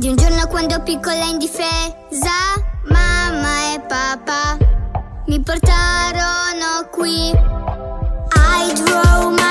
Di un giorno quando piccola e indifesa, mamma e papà mi portarono qui. I drove my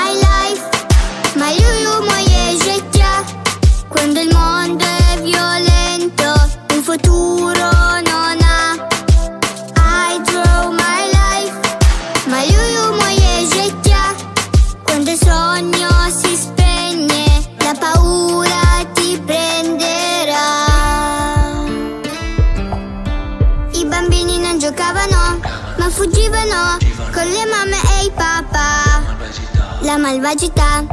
malvagità,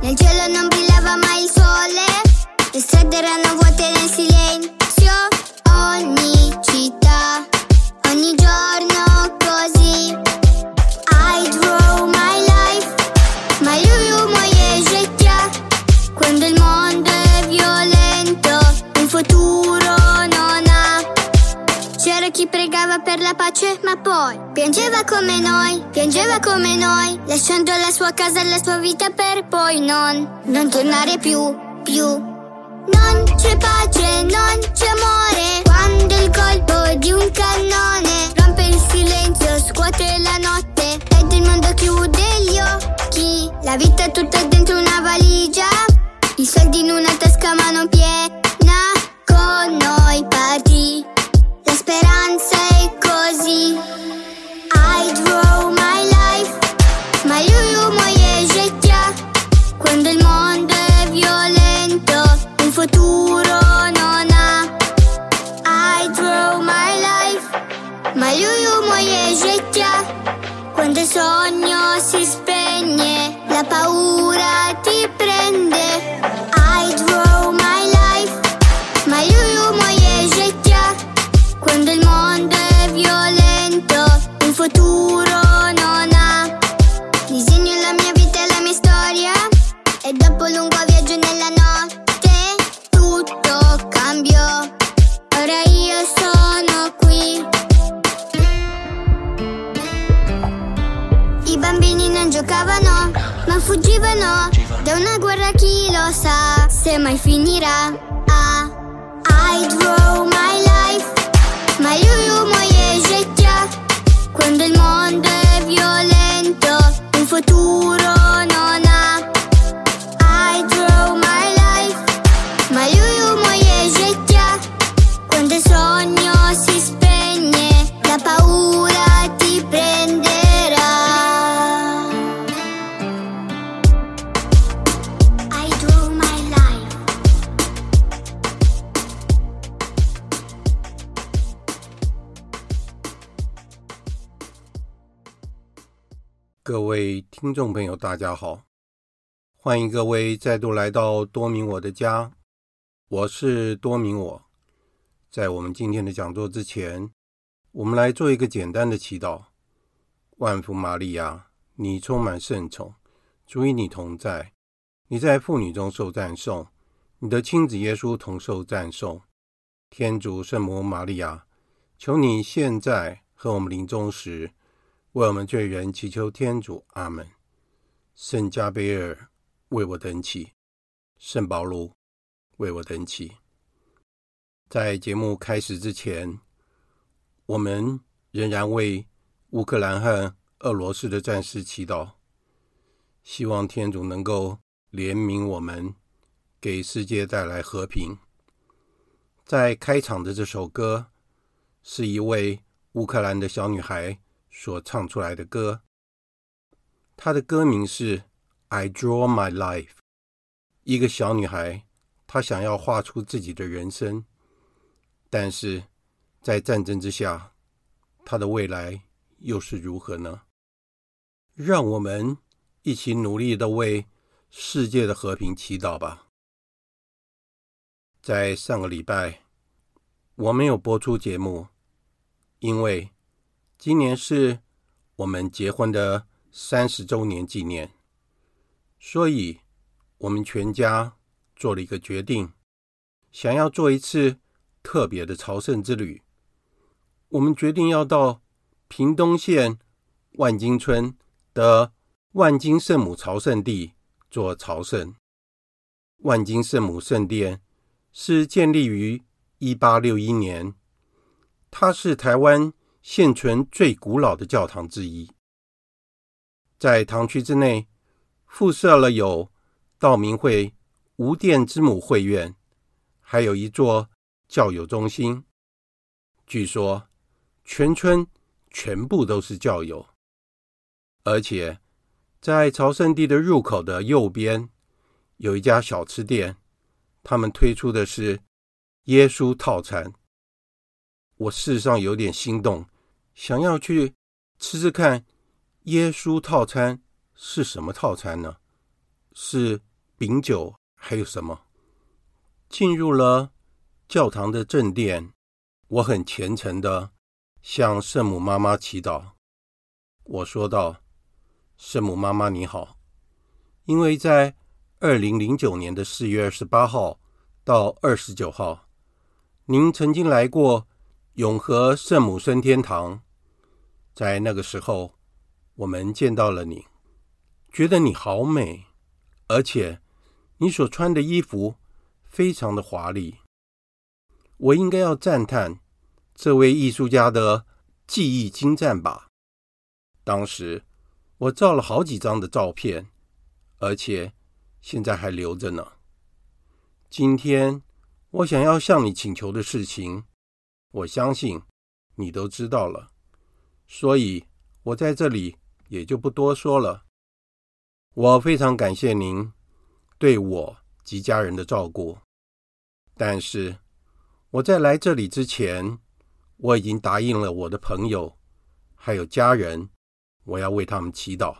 nel cielo non brillava mai il sole, le strade erano vuote nel silenzio, per la pace, ma poi piangeva come noi, piangeva come noi, lasciando la sua casa e la sua vita per poi non, non tornare più, più. Non c'è pace, non c'è amore, quando il colpo di un cannone rompe il silenzio, scuote la notte ed il mondo chiude gli occhi. La vita è tutta paura 各位听众朋友，大家好！欢迎各位再度来到多明我的家，我是多明我。在我们今天的讲座之前，我们来做一个简单的祈祷。万福玛利亚，你充满圣宠，主与你同在，你在妇女中受赞颂，你的亲子耶稣同受赞颂。天主圣母玛利亚，求你现在和我们临终时，为我们罪人祈求天主，阿门。圣加贝尔为我等祈，圣保禄为我等祈。在节目开始之前，我们仍然为乌克兰和俄罗斯的战士祈祷，希望天主能够怜悯我们，给世界带来和平。在开场的这首歌，是一位乌克兰的小女孩所唱出来的歌，他的歌名是《I Draw My Life》。一个小女孩，她想要画出自己的人生，但是在战争之下，她的未来又是如何呢？让我们一起努力的为世界的和平祈祷吧。在上个礼拜，我没有播出节目，因为今年是我们结婚的三十周年纪念，所以我们全家做了一个决定，想要做一次特别的朝圣之旅。我们决定要到屏东县万金村的万金圣母朝圣地做朝圣。万金圣母圣殿是建立于一八六一年，它是台湾现存最古老的教堂之一。在堂区之内，附设了有道明会无殿之母会院，还有一座教友中心。据说全村全部都是教友，而且在朝圣地的入口的右边有一家小吃店，他们推出的是耶稣套餐。我事实上有点心动，想要去吃吃看。耶稣套餐是什么套餐呢？是饼酒还有什么？进入了教堂的正殿，我很虔诚的向圣母妈妈祈祷。我说道：“圣母妈妈你好，因为在二零零九年的四月二十八号到二十九号，您曾经来过永和圣母升天堂，在那个时候。”我们见到了你，觉得你好美，而且你所穿的衣服非常的华丽。我应该要赞叹这位艺术家的技艺精湛吧？当时我照了好几张的照片，而且现在还留着呢。今天我想要向你请求的事情，我相信你都知道了，所以我在这里。也就不多说了。我非常感谢您对我及家人的照顾，但是我在来这里之前，我已经答应了我的朋友还有家人，我要为他们祈祷，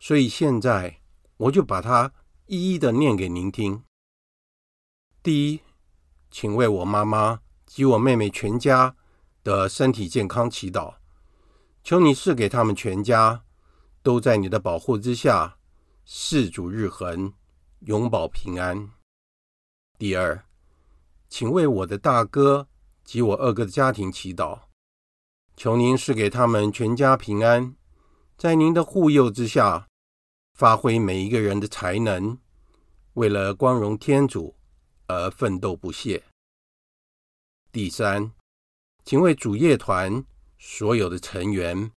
所以现在我就把它一一的念给您听。第一，请为我妈妈及我妹妹全家的身体健康祈祷，求你赐给他们全家。都在你的保护之下，世主日恒，永保平安。第二，请为我的大哥及我二哥的家庭祈祷，求您赐给他们全家平安，在您的护佑之下，发挥每一个人的才能，为了光荣天主而奋斗不懈。第三，请为主业团所有的成员，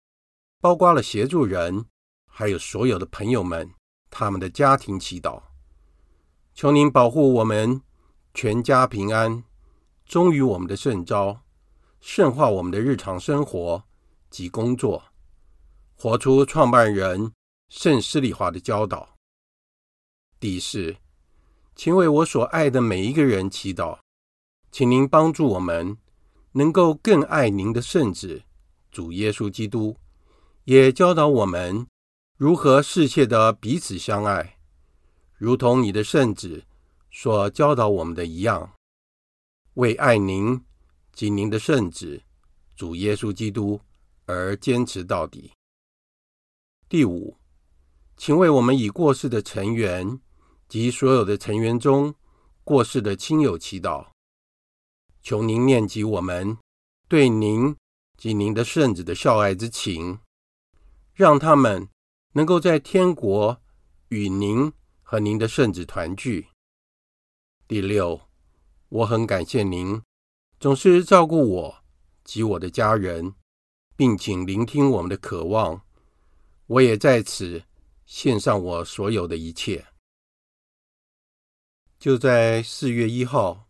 包括了协助人。还有所有的朋友们，他们的家庭祈祷，求您保护我们全家平安，忠于我们的圣召，圣化我们的日常生活及工作，活出创办人圣施礼华的教导。第四，请为我所爱的每一个人祈祷，请您帮助我们能够更爱您的圣子主耶稣基督，也教导我们。如何适切的彼此相爱，如同你的圣子所教导我们的一样，为爱您及您的圣子主耶稣基督而坚持到底。第五，请为我们已过世的成员及所有的成员中过世的亲友祈祷，求您念及我们对您及您的圣子的孝爱之情，让他们。能够在天国与您和您的圣子团聚。第六，我很感谢您总是照顾我及我的家人，并请聆听我们的渴望。我也在此献上我所有的一切。就在四月一号，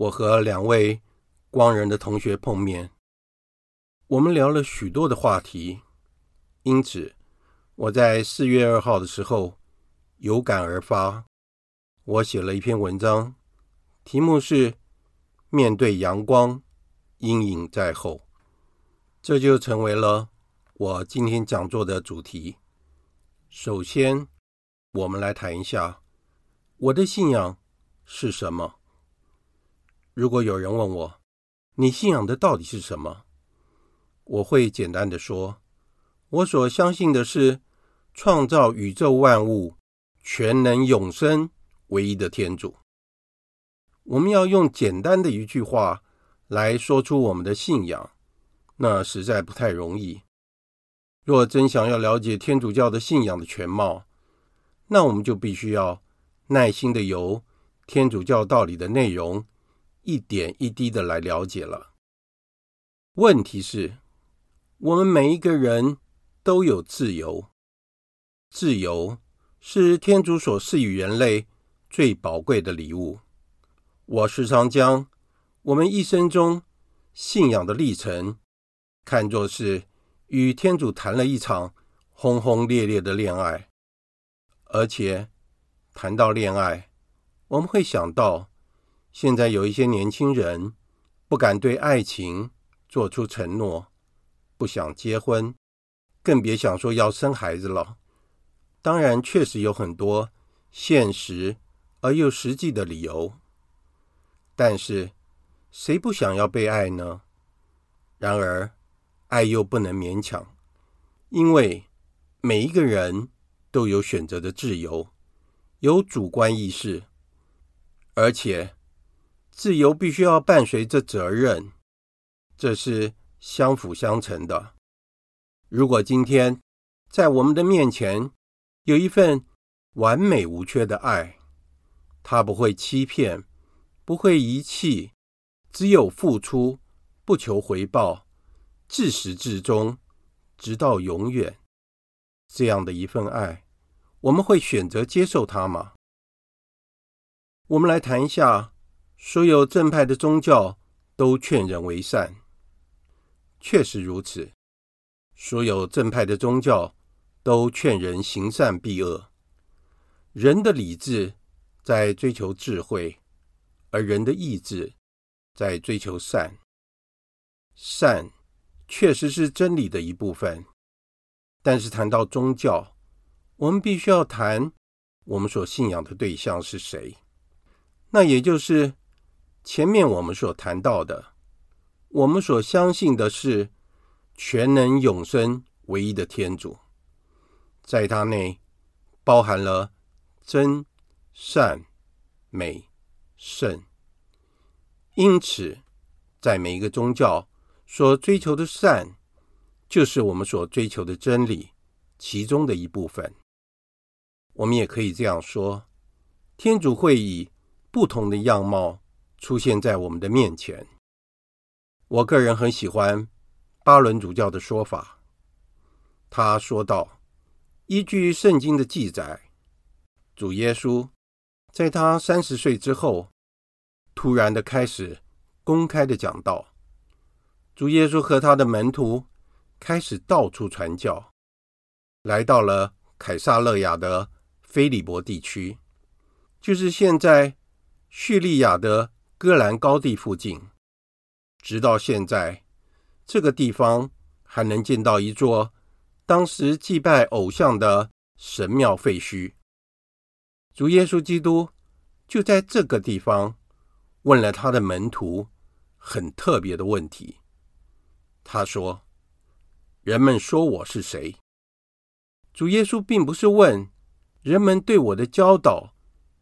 我和两位光人的同学碰面，我们聊了许多的话题，因此。我在四月二号的时候有感而发，我写了一篇文章，题目是“面对阳光，阴影在后”，这就成为了我今天讲座的主题。首先，我们来谈一下我的信仰是什么。如果有人问我，你信仰的到底是什么？我会简单的说，我所相信的是。创造宇宙万物、全能永生唯一的天主，我们要用简单的一句话来说出我们的信仰，那实在不太容易。若真想要了解天主教的信仰的全貌，那我们就必须要耐心的由天主教道理的内容，一点一滴的来了解了。问题是，我们每一个人都有自由，自由是天主所赐予人类最宝贵的礼物。我时常将我们一生中信仰的历程看作是与天主谈了一场轰轰烈烈的恋爱，而且谈到恋爱，我们会想到，现在有一些年轻人不敢对爱情做出承诺，不想结婚，更别想说要生孩子了。当然，确实有很多现实而又实际的理由。但是，谁不想要被爱呢？然而，爱又不能勉强，因为每一个人都有选择的自由，有主观意识。而且，自由必须要伴随着责任，这是相辅相成的。如果今天在我们的面前有一份完美无缺的爱，它不会欺骗，不会遗弃，只有付出，不求回报，自始至终，直到永远。这样的一份爱，我们会选择接受它吗？我们来谈一下，所有正派的宗教都劝人为善。确实如此，所有正派的宗教都劝人行善避恶。人的理智在追求智慧，而人的意志在追求善。善确实是真理的一部分，但是谈到宗教，我们必须要谈我们所信仰的对象是谁。那也就是前面我们所谈到的，我们所相信的是全能永生唯一的天主，在他内包含了真、善、美、圣。因此，在每一个宗教所追求的善，就是我们所追求的真理其中的一部分。我们也可以这样说：天主会以不同的样貌出现在我们的面前。我个人很喜欢巴伦主教的说法。他说道：“依据圣经的记载，主耶稣在他三十岁之后，突然的开始公开的讲道。主耶稣和他的门徒开始到处传教，来到了凯撒勒雅的腓利波地区，就是现在。”叙利亚的戈兰高地附近，直到现在，这个地方还能见到一座当时祭拜偶像的神庙废墟。主耶稣基督就在这个地方问了他的门徒很特别的问题。他说：“人们说我是谁？”主耶稣并不是问人们对我的教导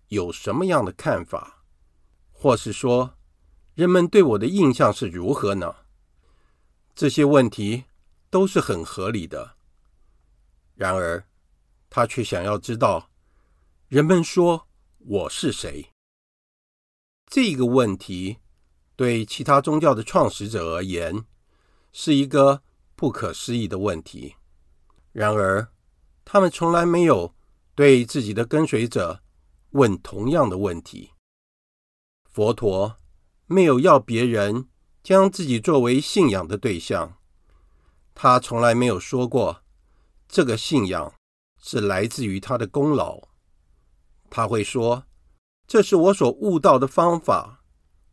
有什么样的看法。或是说，人们对我的印象是如何呢？这些问题都是很合理的。然而，他却想要知道，人们说我是谁？这个问题对其他宗教的创始者而言，是一个不可思议的问题。然而，他们从来没有对自己的跟随者问同样的问题。佛陀没有要别人将自己作为信仰的对象，他从来没有说过这个信仰是来自于他的功劳。他会说：“这是我所悟到的方法，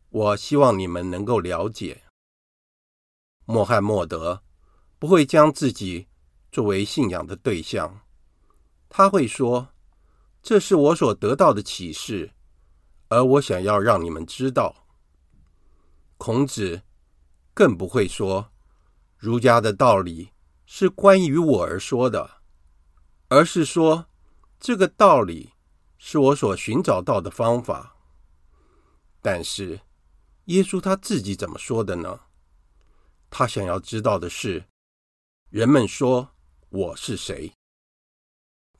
我希望你们能够了解。”穆罕默德不会将自己作为信仰的对象，他会说：“这是我所得到的启示。”而我想要让你们知道，孔子更不会说儒家的道理是关于我而说的，而是说这个道理是我所寻找到的方法。但是耶稣他自己怎么说的呢？他想要知道的是，人们说我是谁？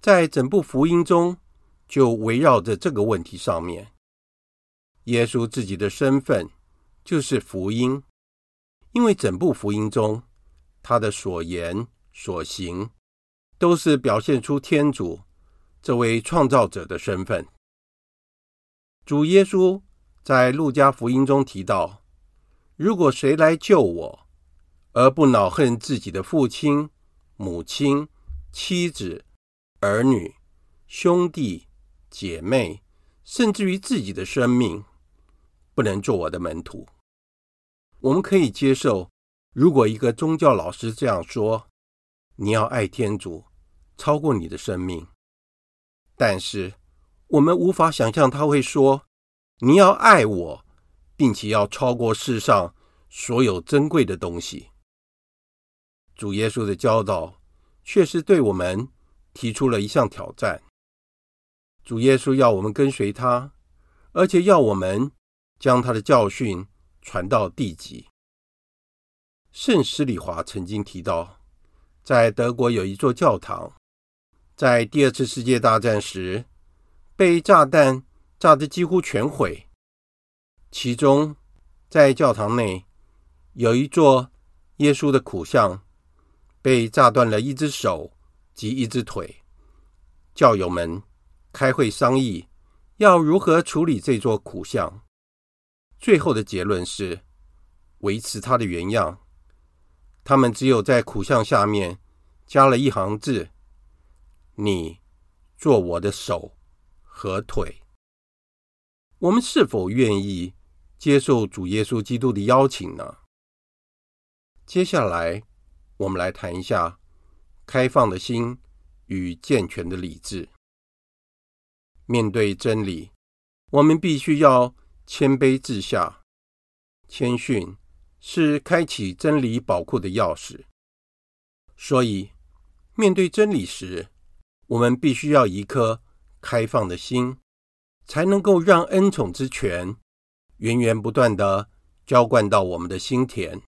在整部福音中，就围绕着这个问题上面。耶稣自己的身份就是福音，因为整部福音中，他的所言所行都是表现出天主这位创造者的身份。主耶稣在路加福音中提到：“如果谁来救我，而不恼恨自己的父亲、母亲、妻子、儿女、兄弟、姐妹，甚至于自己的生命，不能做我的门徒。”我们可以接受，如果一个宗教老师这样说：“你要爱天主，超过你的生命。”但是，我们无法想象他会说：“你要爱我，并且要超过世上所有珍贵的东西。”主耶稣的教导确实对我们提出了一项挑战。主耶稣要我们跟随他，而且要我们将他的教训传到地极。圣施里华曾经提到，在德国有一座教堂，在第二次世界大战时被炸弹炸得几乎全毁。其中，在教堂内有一座耶稣的苦像。被炸断了一只手及一只腿，教友们开会商议要如何处理这座苦像。最后的结论是维持它的原样。他们只有在苦相下面加了一行字：“你做我的手和腿。”我们是否愿意接受主耶稣基督的邀请呢？接下来。我们来谈一下开放的心与健全的理智。面对真理，我们必须要谦卑自下。谦逊是开启真理宝库的钥匙。所以，面对真理时，我们必须要一颗开放的心，才能够让恩宠之泉源源不断地浇灌到我们的心田。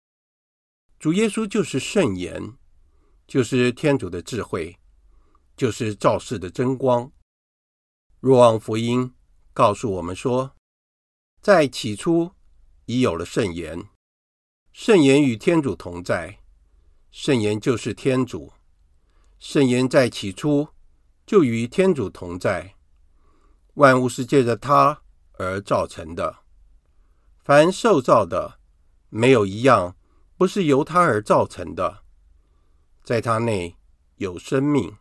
主耶稣就是圣言，就是天主的智慧，就是造世的真光。若望福音告诉我们说，在起初已有了圣言，圣言与天主同在，圣言就是天主，圣言在起初就与天主同在，万物是借着他而造成的，凡受造的，没有一样。不是由他而造成的，在他内有生命，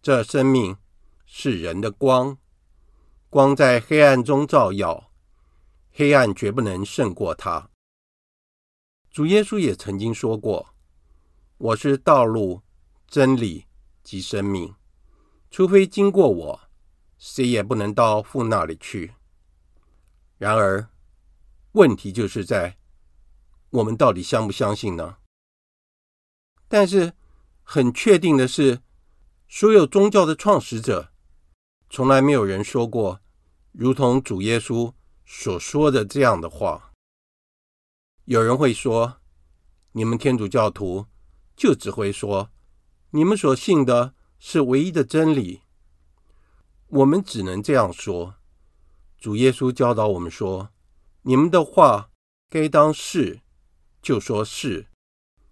这生命是人的光，光在黑暗中照耀，黑暗绝不能胜过他。主耶稣也曾经说过：“我是道路、真理及生命，除非经过我，谁也不能到父那里去。”然而，问题就是在。我们到底相不相信呢？但是很确定的是，所有宗教的创始者，从来没有人说过如同主耶稣所说的这样的话。有人会说：“你们天主教徒就只会说，你们所信的是唯一的真理。”我们只能这样说。主耶稣教导我们说：“你们的话该当是。”就说是，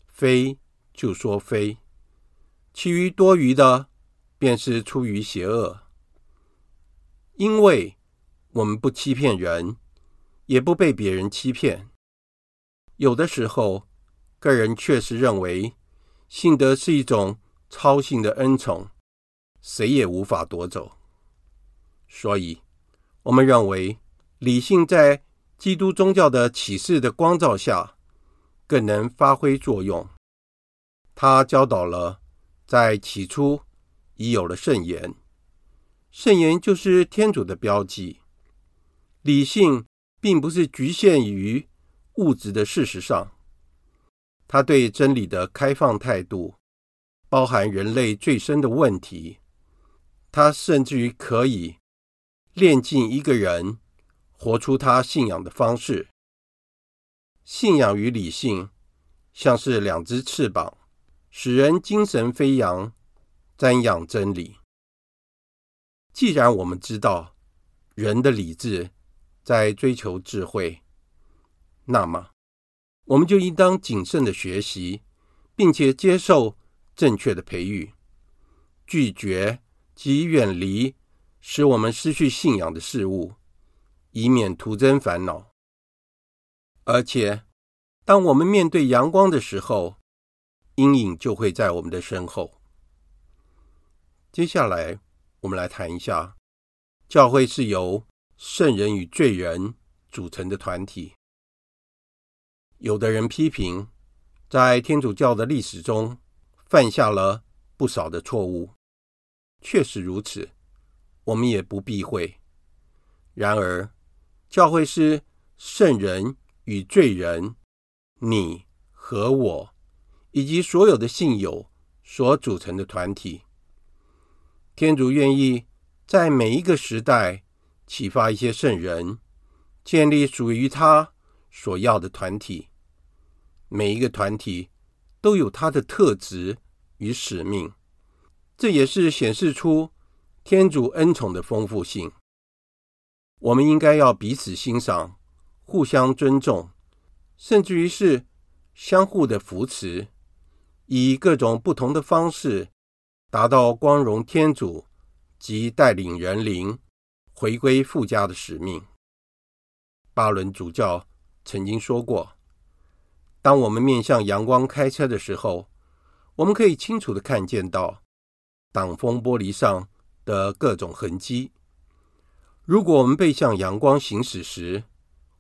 非就说非，其余多余的便是出于邪恶。因为我们不欺骗人，也不被别人欺骗。有的时候，个人确实认为信德是一种超性的恩宠，谁也无法夺走。所以，我们认为理性在基督宗教的启示的光照下。更能发挥作用。他教导了，在起初已有了圣言，圣言就是天主的标记。理性并不是局限于物质的事实上，他对真理的开放态度，包含人类最深的问题。他甚至于可以炼尽一个人，活出他信仰的方式。信仰与理性像是两只翅膀，使人精神飞扬，瞻仰真理。既然我们知道人的理智在追求智慧，那么我们就应当谨慎的学习，并且接受正确的培育，拒绝及远离使我们失去信仰的事物，以免徒增烦恼。而且，当我们面对阳光的时候，阴影就会在我们的身后。接下来，我们来谈一下，教会是由圣人与罪人组成的团体。有的人批评，在天主教的历史中犯下了不少的错误，确实如此，我们也不避讳。然而，教会是圣人与罪人，你和我，以及所有的信友所组成的团体。天主愿意在每一个时代，启发一些圣人，建立属于他所要的团体。每一个团体都有它的特质与使命，这也是显示出天主恩宠的丰富性。我们应该要彼此欣赏，互相尊重，甚至于是相互的扶持，以各种不同的方式，达到光荣天主及带领人灵。回归父家的使命。巴伦主教曾经说过：“当我们面向阳光开车的时候，我们可以清楚地看见到挡风玻璃上的各种痕迹。如果我们背向阳光行驶时，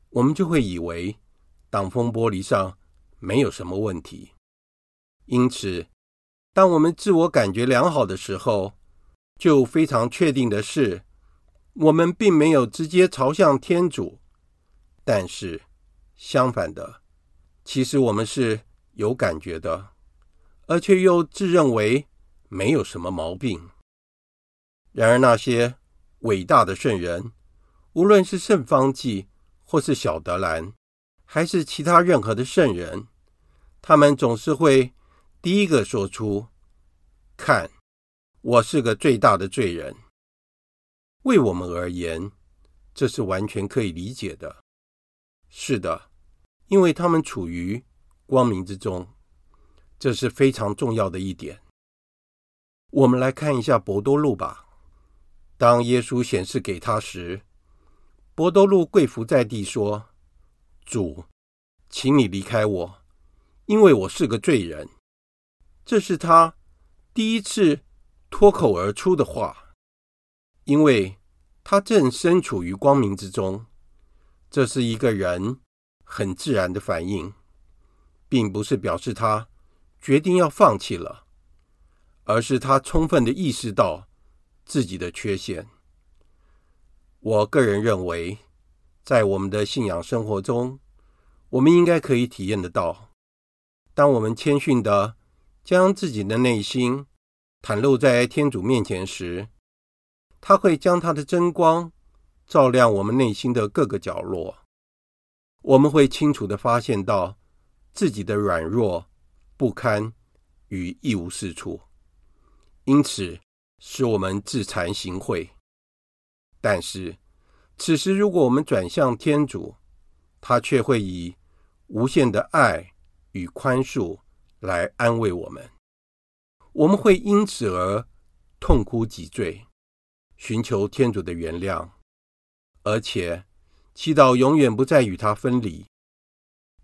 我们就会以为挡风玻璃上没有什么问题。因此，当我们自我感觉良好的时候，就非常确定的是。”我们并没有直接朝向天主，但是相反的，其实我们是有感觉的，而且又自认为没有什么毛病。然而，那些伟大的圣人，无论是圣方济，或是小德兰，还是其他任何的圣人，他们总是会第一个说出：“看，我是个最大的罪人。”为我们而言，这是完全可以理解的。是的，因为他们处于光明之中，这是非常重要的一点。我们来看一下伯多禄吧。当耶稣显示给他时，伯多禄跪伏在地说：“主，请你离开我，因为我是个罪人。”这是他第一次脱口而出的话。因为他正身处于光明之中，这是一个人很自然的反应，并不是表示他决定要放弃了，而是他充分的意识到自己的缺陷。我个人认为，在我们的信仰生活中，我们应该可以体验得到，当我们谦逊的将自己的内心袒露在天主面前时，他会将他的真光照亮我们内心的各个角落，我们会清楚的发现到自己的软弱、不堪与一无是处，因此使我们自惭形秽。但是，此时如果我们转向天主，他却会以无限的爱与宽恕来安慰我们，我们会因此而痛哭几坠。寻求天主的原谅，而且祈祷永远不再与他分离。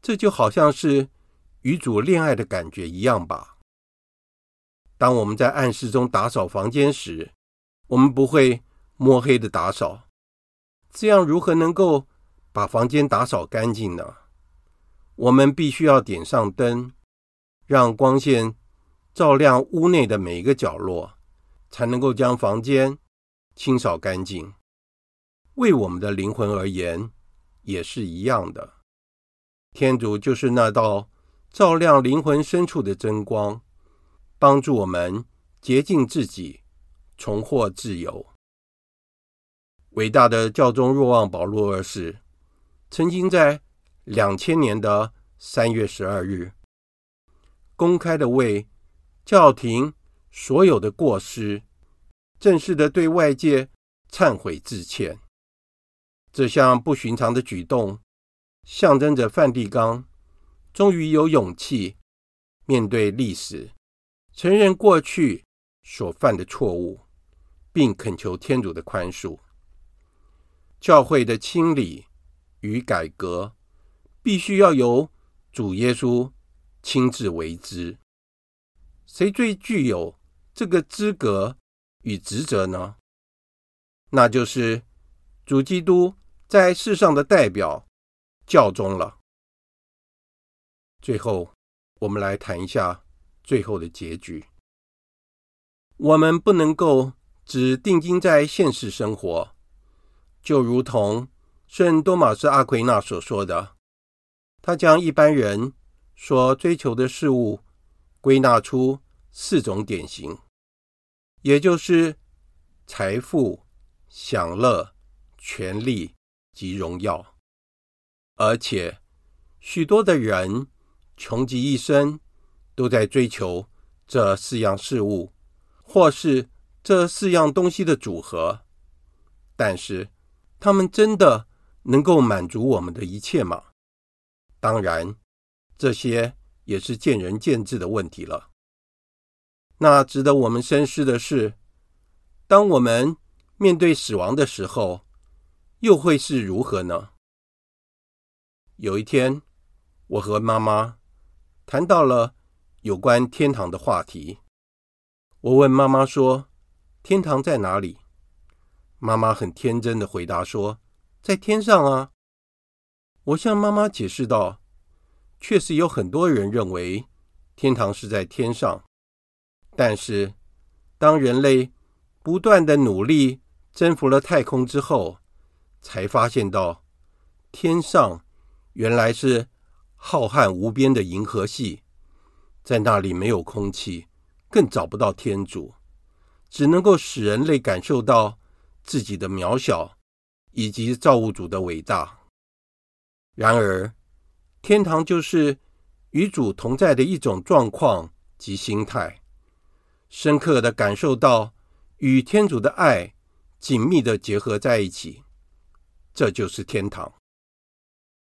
这就好像是与主恋爱的感觉一样吧。当我们在暗室中打扫房间时，我们不会摸黑的打扫，这样如何能够把房间打扫干净呢？我们必须要点上灯，让光线照亮屋内的每一个角落，才能够将房间。清扫干净，为我们的灵魂而言也是一样的。天主就是那道照亮灵魂深处的真光，帮助我们洁净自己，重获自由。伟大的教宗若望保禄二世曾经在两千年的三月十二日，公开的为教廷所有的过失。正式的对外界忏悔致歉，这项不寻常的举动，象征着梵蒂冈终于有勇气面对历史，承认过去所犯的错误，并恳求天主的宽恕。教会的清理与改革，必须要由主耶稣亲自为之。谁最具有这个资格与职责呢？那就是主基督在世上的代表教宗了。最后，我们来谈一下最后的结局。我们不能够只定睛在现实生活，就如同圣多马斯阿奎那所说的，他将一般人所追求的事物归纳出四种典型，也就是财富。享乐、权力及荣耀，而且许多的人穷极一生都在追求这四样事物，或是这四样东西的组合。但是，他们真的能够满足我们的一切吗？当然，这些也是见仁见智的问题了。那值得我们深思的是，当我们面对死亡的时候，又会是如何呢？有一天，我和妈妈谈到了有关天堂的话题。我问妈妈说：“天堂在哪里？”妈妈很天真的回答说：“在天上啊。”我向妈妈解释道：“确实有很多人认为天堂是在天上，但是当人类不断的努力，征服了太空之后，才发现到天上原来是浩瀚无边的银河系，在那里没有空气，更找不到天主，只能够使人类感受到自己的渺小以及造物主的伟大。然而，天堂就是与主同在的一种状况及心态，深刻的感受到与天主的爱。紧密的结合在一起，这就是天堂。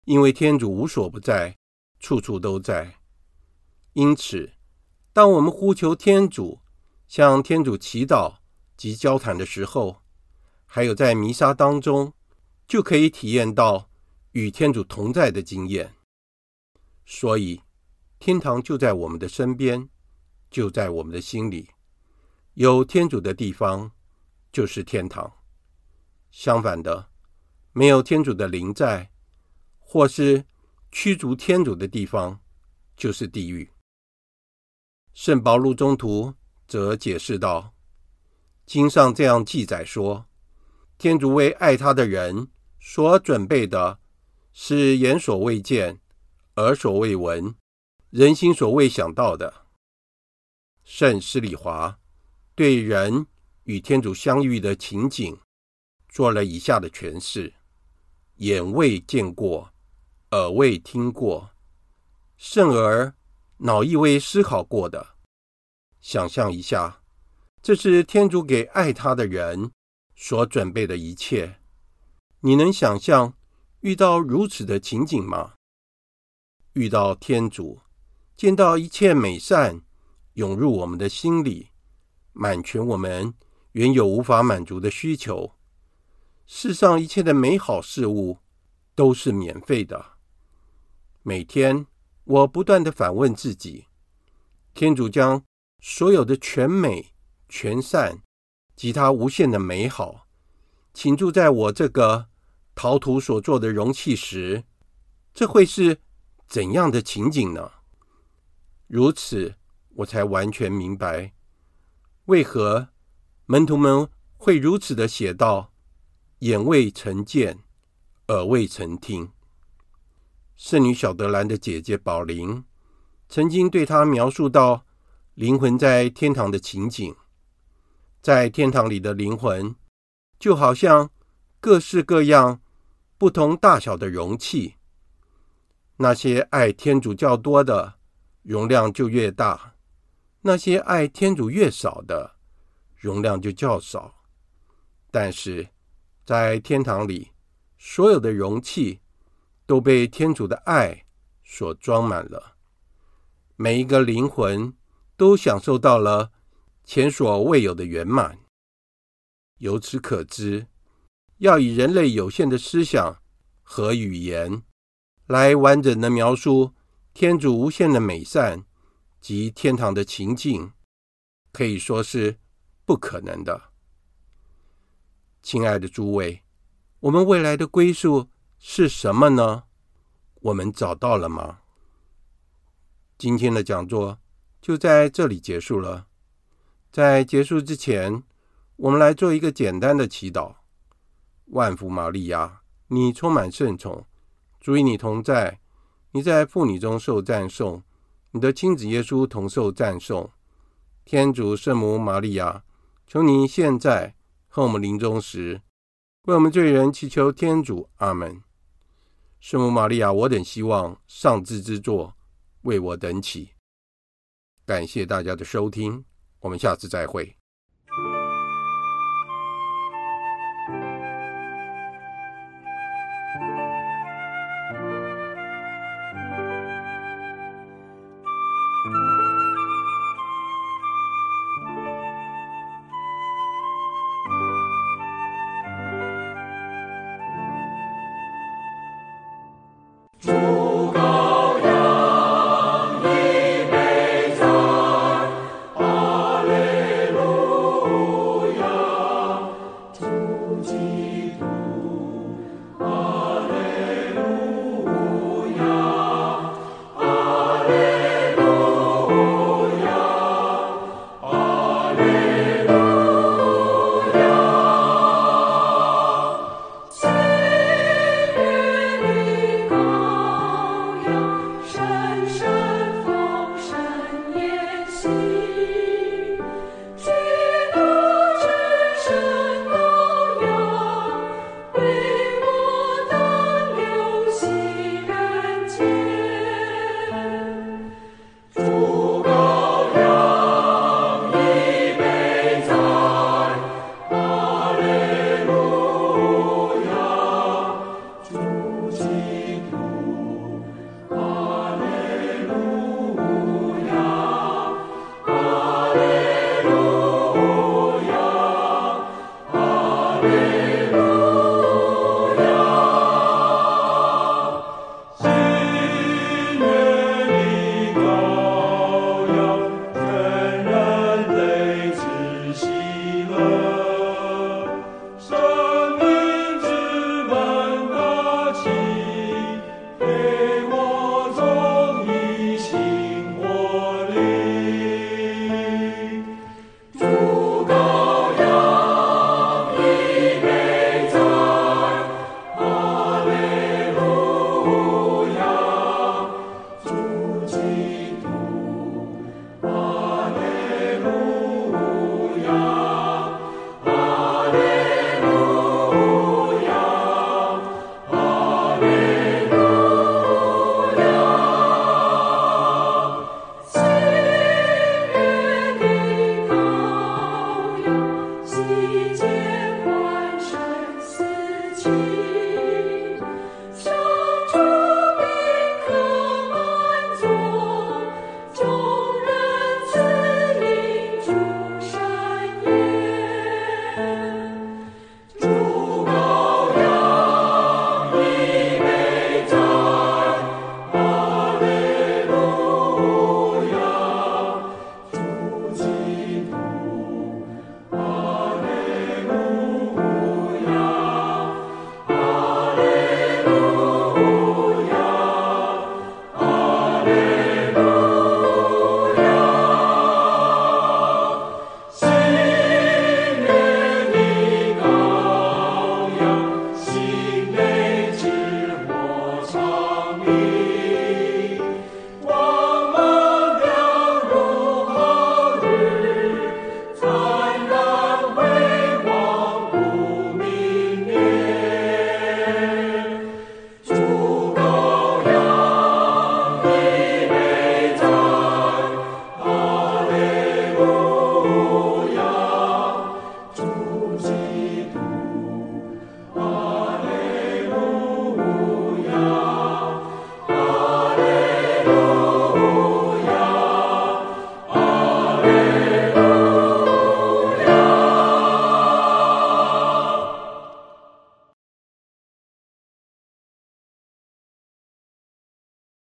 因为天主无所不在，处处都在。因此，当我们呼求天主、向天主祈祷及交谈的时候，还有在弥撒当中，就可以体验到与天主同在的经验。所以，天堂就在我们的身边，就在我们的心里。有天主的地方，就是天堂。相反的，没有天主的灵在，或是驱逐天主的地方，就是地狱。圣保禄中途则解释道：“经上这样记载说，天主为爱他的人所准备的，是眼所未见、耳所未闻、人心所未想到的。”圣施礼华对人。与天主相遇的情景，做了以下的诠释：眼未见过，耳未听过，甚而脑亦未思考过的。想象一下，这是天主给爱他的人所准备的一切。你能想象遇到如此的情景吗？遇到天主，见到一切美善涌入我们的心里，满全我们。原有无法满足的需求，世上一切的美好事物都是免费的。每天，我不断的反问自己：天主将所有的全美、全善及他无限的美好倾注在我这个陶土所做的容器时，这会是怎样的情景呢？如此，我才完全明白为何。门徒们会如此的写道：“眼未曾见，耳未曾听。”圣女小德兰的姐姐宝琳曾经对她描述到灵魂在天堂的情景。在天堂里的灵魂，就好像各式各样、不同大小的容器。那些爱天主较多的，容量就越大；那些爱天主越少的，容量就较少，但是在天堂里，所有的容器都被天主的爱所装满了，每一个灵魂都享受到了前所未有的圆满。由此可知，要以人类有限的思想和语言来完整的描述天主无限的美善及天堂的情境，可以说是不可能的。亲爱的诸位，我们未来的归宿是什么呢？我们找到了吗？今天的讲座就在这里结束了。在结束之前，我们来做一个简单的祈祷：万福玛利亚，你充满圣宠，主与你同在，你在妇女中受赞颂，你的亲子耶稣同受赞颂。天主圣母玛利亚，求您现在和我们临终时，为我们罪人祈求天主。阿门。圣母玛利亚，我等希望上智之作为我等祈。感谢大家的收听，我们下次再会。